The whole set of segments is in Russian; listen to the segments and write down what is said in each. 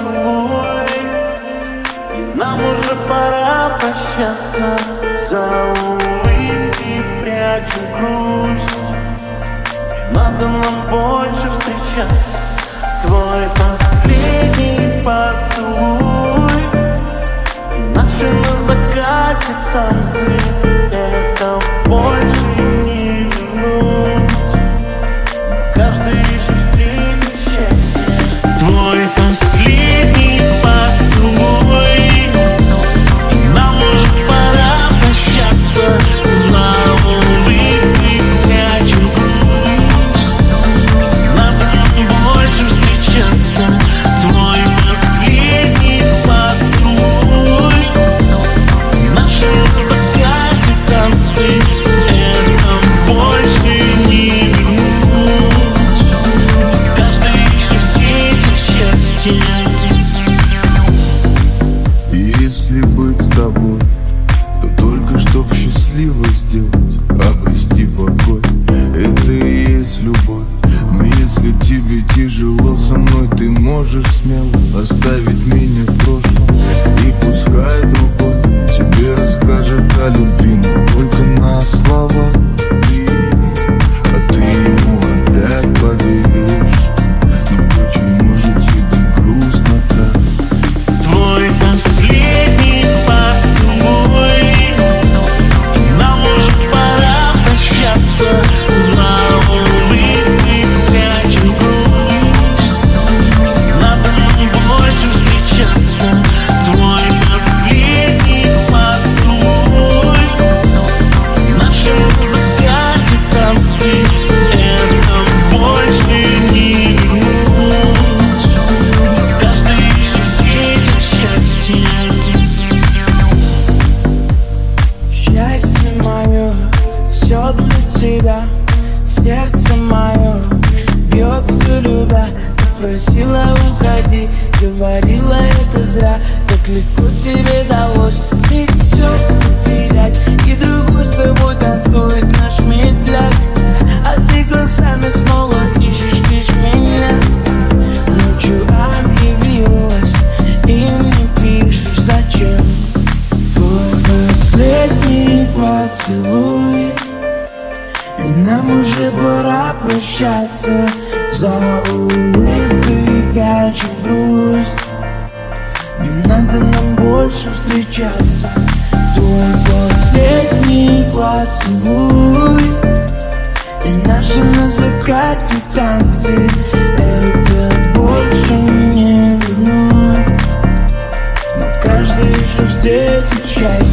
Поцелуй И нам уже пора прощаться. За улыбки прячу грусть. Надо нам больше встречаться. Твой последний поцелуй. И наши на закате танцы все для тебя Сердце мое бьется любя просила уходи, говорила это зря. Как легко тебе далось ведь все потерять. И другой с тобой танцует наш медляк А ты глазами снова ищешь лишь меня. Ночью объявилась и мне пишешь зачем? Твой последний поцелуй Нам уже пора прощаться. За улыбкой прячем грусть. Не надо нам больше встречаться. Твой последний поцелуй И наши на закате танцы. Это больше не вернуть. Но каждый еще встретит счастье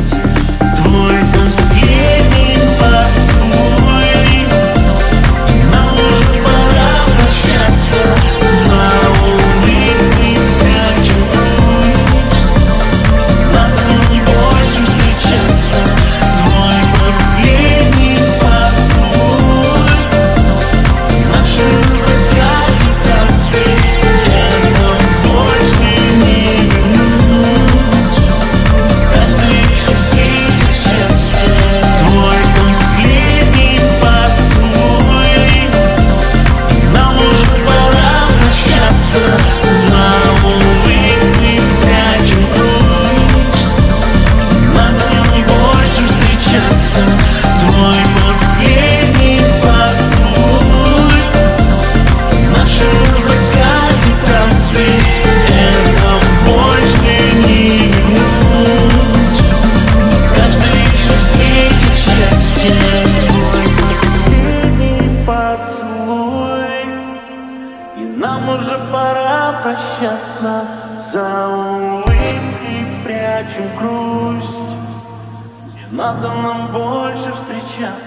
прощаться За улыбкой прячем грусть. Не надо нам больше встречаться